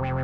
we, we, we.